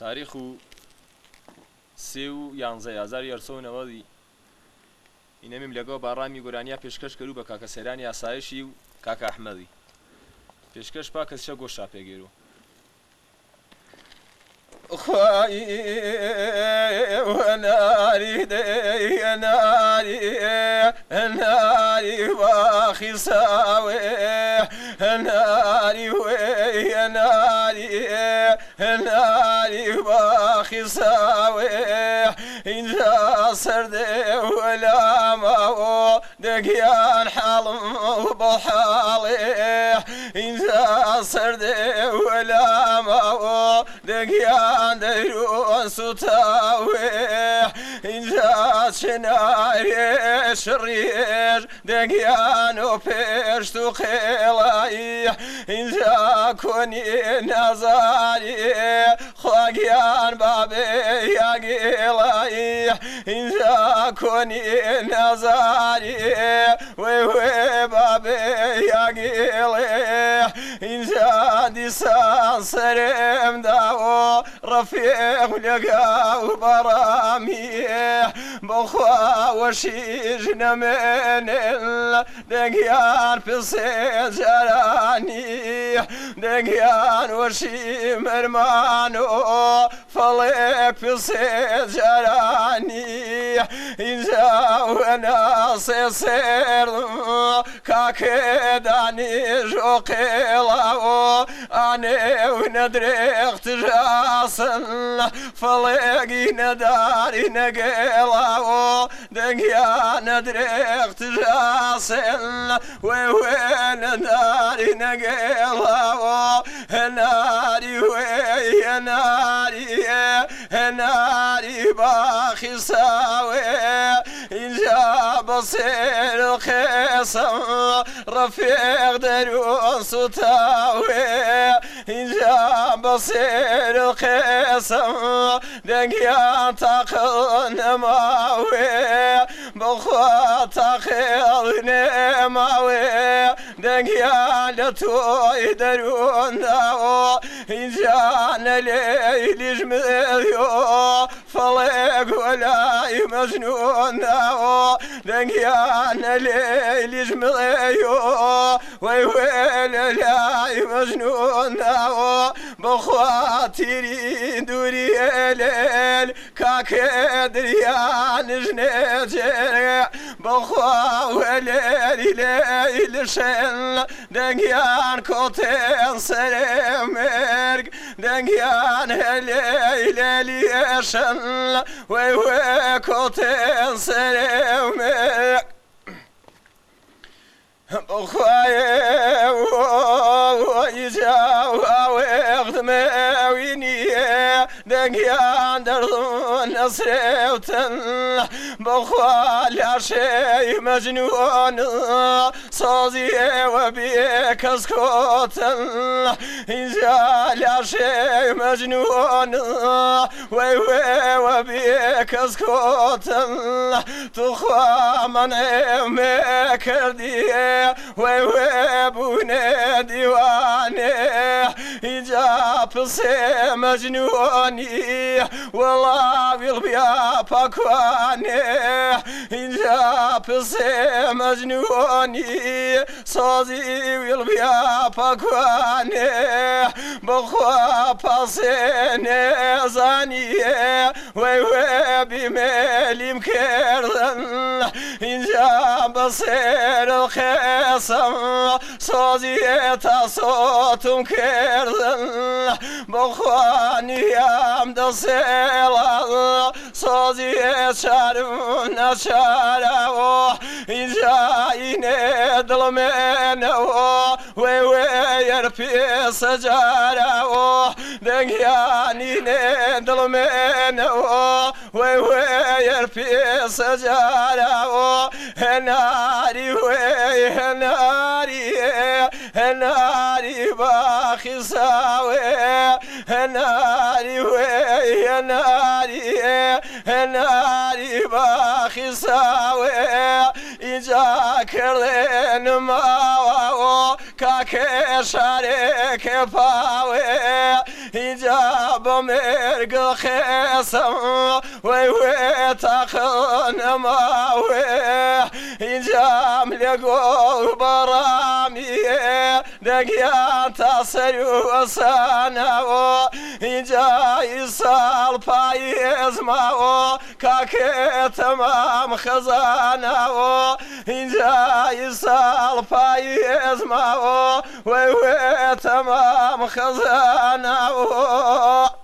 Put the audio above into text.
تاریخ و سێ و یانزە یازار یارسەەوەی ئینەمیم لەگەڵ باڕامی گۆرانیا پێشکەش کرد و بە کاکە سێرانی ئاسایشی و کاکە ئەحمەدی. پێشکەش پا کەسە گۆشا پێگیر و ناری ناری ناری باخیساوێ ناری ناری ناری غریب خیساوێ اینجا سەردێ وەلاماوە دەگیان حاڵم بۆ حاڵێ. اینجا سەردێ وەلاماوە دەگیان دەیرۆن سوتاوێ. اینجا چنارێ شڕێژ دەگیان و پێشت و قێڵایی اینجا کۆنی نازاری خواقيان بابي يا قيلاي إن كوني نزاري وي وي بابي يا قيلاي إن دي سرم داو رفيق لقاو برامي بخوا وشيج نمن دەگیان پسێجارانی دەگیان وەشی مرمان و فەڵێ پسێجارانی وأنا سيسير كاكداني جوقيلاو أنا وندريخت جاسن فليقي نداري نقيلاو دقيا ندريخت جاسن وين نداري نقيلاو ناري وي ناري ناري باخي ساوي جاب بصير الخيصم رفيق درون ستاوي إن جاب بصير الخيصم دقيا تاقل نماوي بخوا تاقل نماوي دقيا لتوي درون داو جان ليل جميو فليق ولا مجنون داو دقيان ليل جميو وي ويل لا مجنون بخواتي دوري ليل كاكدريان جنجر بخوا وليل ليل شن دقيان كوتين سرمرق dengian eleyleşen ve ve koten serevme. Oxaye دقيان درضون نصريوتن بخوا لا شيء مجنون صازي وبيك اسكوتن إذا لا شيء مجنون وي وي وبيك اسكوتن تخوا من مكردي وي وي بوني ديواني إجا بسي مجنوني والله بالبيا باكواني إجا بسي مجنوني صازي بالبيا باكواني بخوا باسي زاني وي وي بمالي مكردن إجا بصير الخيصم صازي تصوتم كردن بخواني يام دسيلا صازي شارون شارو إجا إني ظلمينو وي وي يرفي سجارو دەنگیانینێ دڵمێنەوە وێ وێرپی سەجارەوە هەناری وێ هەناری هەناری باخیساوێ هەناری وێ هەناری هەناری باخیساوێ ئیجا کردێنماوەوە کاکێ شارێکێ پاوێ كرين ما کاکێ شارێکێ پاوێ اینجا بۆ مێرگە خێسم Degyata serju sana o Iđa i salpa jezma o Kake tamam hazana o Iđa i salpa jezma o Ve ve tamam hazana o